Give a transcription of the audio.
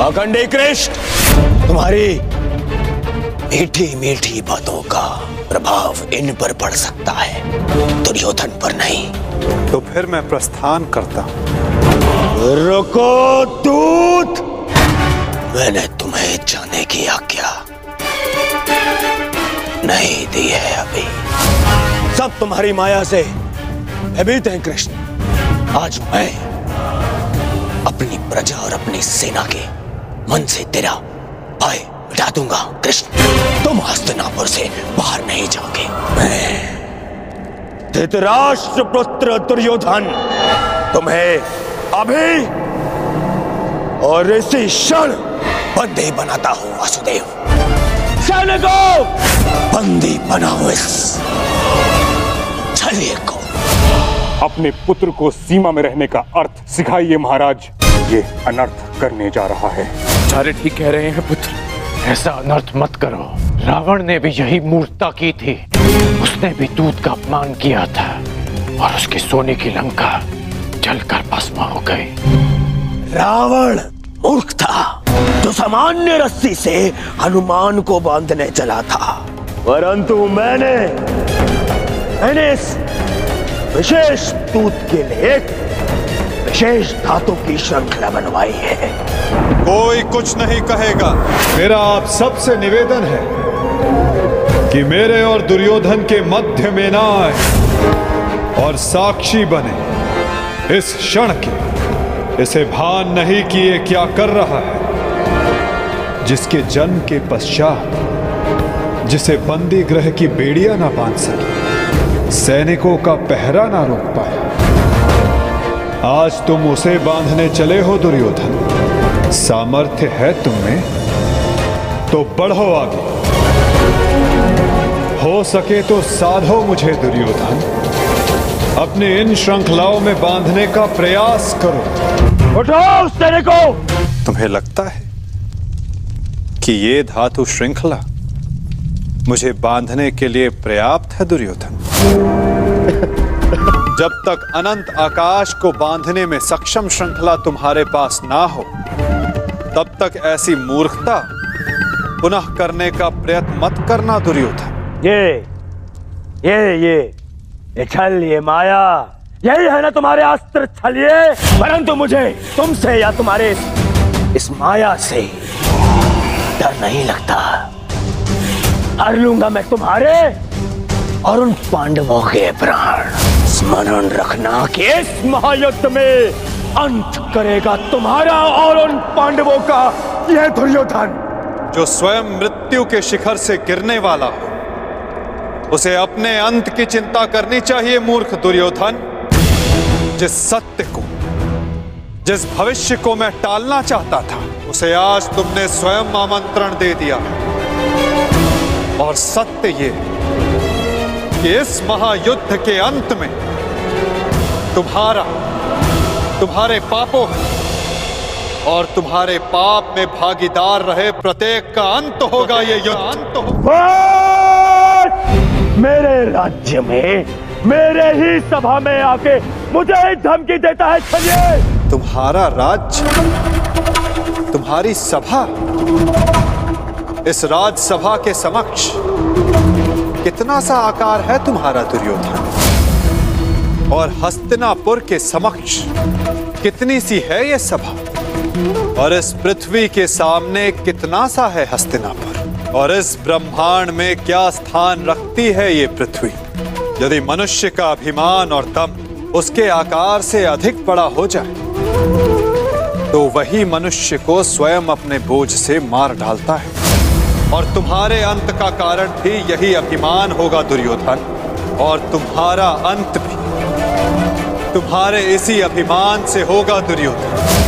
अखंडी कृष्ण। तुम्हारी मीठी मीठी बातों का प्रभाव इन पर पड़ सकता है दुर्योधन पर नहीं। तो फिर मैं प्रस्थान करता हूँ। रुको दूत! मैंने तुम्हें जाने की आज्ञा नहीं दी है अभी। सब तुम्हारी माया से भयभीत हैं कृष्ण। आज मैं अपनी प्रजा और अपनी सेना के मन से तेरा भय मिटा दूँगा, कृष्ण। तुम हस्तनापुर से बाहर नहीं जाओगे। मैं धृतराष्ट्र पुत्र दुर्योधन, तुम्हें अभी और इसी क्षण बंदी बनाता हूँ, वासुदेव। सैनिकों! बंदी बनाओ इस अपने पुत्र को सीमा में रहने का अर्थ सिखाइए महाराज। ये अनर्थ करने जा रहा है। आचार्य ठीक कह रहे हैं पुत्र। ऐसा अनर्थ मत करो। रावण ने भी यही मूर्खता की थी। उसने भी दूध का अपमान किया था और उसके सोने की लंका जलकर भस्म हो गई। रावण मूर्ख था। जो सामान्य रस्सी से हनुमान को बांधने चला था। परंतु मैंने मैंने इस विशेष दूत के लिए विशेष धातु की श्रृंखला बनवाई है। कोई कुछ नहीं कहेगा। मेरा आप सबसे निवेदन है कि मेरे और दुर्योधन के मध्य में ना आए और साक्षी बने। इस क्षण के इसे भान नहीं किए क्या कर रहा है, जिसके जन्म के पश्चात जिसे बंदी ग्रह की बेड़िया ना बाँध सके। सैनिकों का पहरा ना रोक पाए। आज तुम उसे बांधने चले हो दुर्योधन। सामर्थ्य है तुम्हें तो बढ़ो आगे। हो सके तो साधो मुझे दुर्योधन। अपने इन श्रृंखलाओं में बांधने का प्रयास करो। उठो उस सैनिकों! तुम्हें लगता है कि ये धातु श्रृंखला मुझे बांधने के लिए पर्याप्त है दुर्योधन। जब तक अनंत आकाश को बांधने में सक्षम श्रृंखला तुम्हारे पास ना हो तब तक ऐसी मूर्खता पुनः करने का प्रयत्न मत करना दुर्योधन। ये ये ये ये छल ये माया यही है ना तुम्हारे अस्त्र छल ये? परंतु मुझे तुमसे या तुम्हारे इस माया से डर नहीं लगता। हर लूँगा मैं तुम्हारे। और उन पांडवों के प्राण स्मरण रखना कि इस महायुद्ध में अंत करेगा तुम्हारा और उन पांडवों का यह दुर्योधन। जो स्वयं मृत्यु के शिखर से गिरने वाला हो, उसे अपने अंत की चिंता करनी चाहिए, मूर्ख दुर्योधन। जिस सत्य को, जिस भविष्य को मैं टालना चाहता था, उसे आज तुमने स्वयं आमंत्रण दे दिया। और सत्य ये कि इस महायुद्ध के अंत में तुम्हारा तुम्हारे पापों और तुम्हारे पाप में भागीदार रहे प्रत्येक का अंत होगा ये युद्ध। अंत होगा मेरे राज्य में मेरे ही सभा में आके मुझे धमकी देता है छलिए। तुम्हारा राज्य तुम्हारी सभा इस राजसभा के समक्ष। कितना सा आकार है तुम्हारा दुर्योधन? और हस्तिनापुर के समक्ष कितनी सी है ये सभा? और इस पृथ्वी के सामने कितना सा है हस्तिनापुर? और इस ब्रह्मांड में क्या स्थान रखती है ये पृथ्वी? यदि मनुष्य का अभिमान और तम उसके आकार से अधिक बड़ा हो जाए तो वही मनुष्य को स्वयं अपने बोझ से मार डालता है। और तुम्हारे अंत का कारण भी यही अभिमान होगा, दुर्योधन। और तुम्हारा अंत भी। तुम्हारे इसी अभिमान से होगा, दुर्योधन।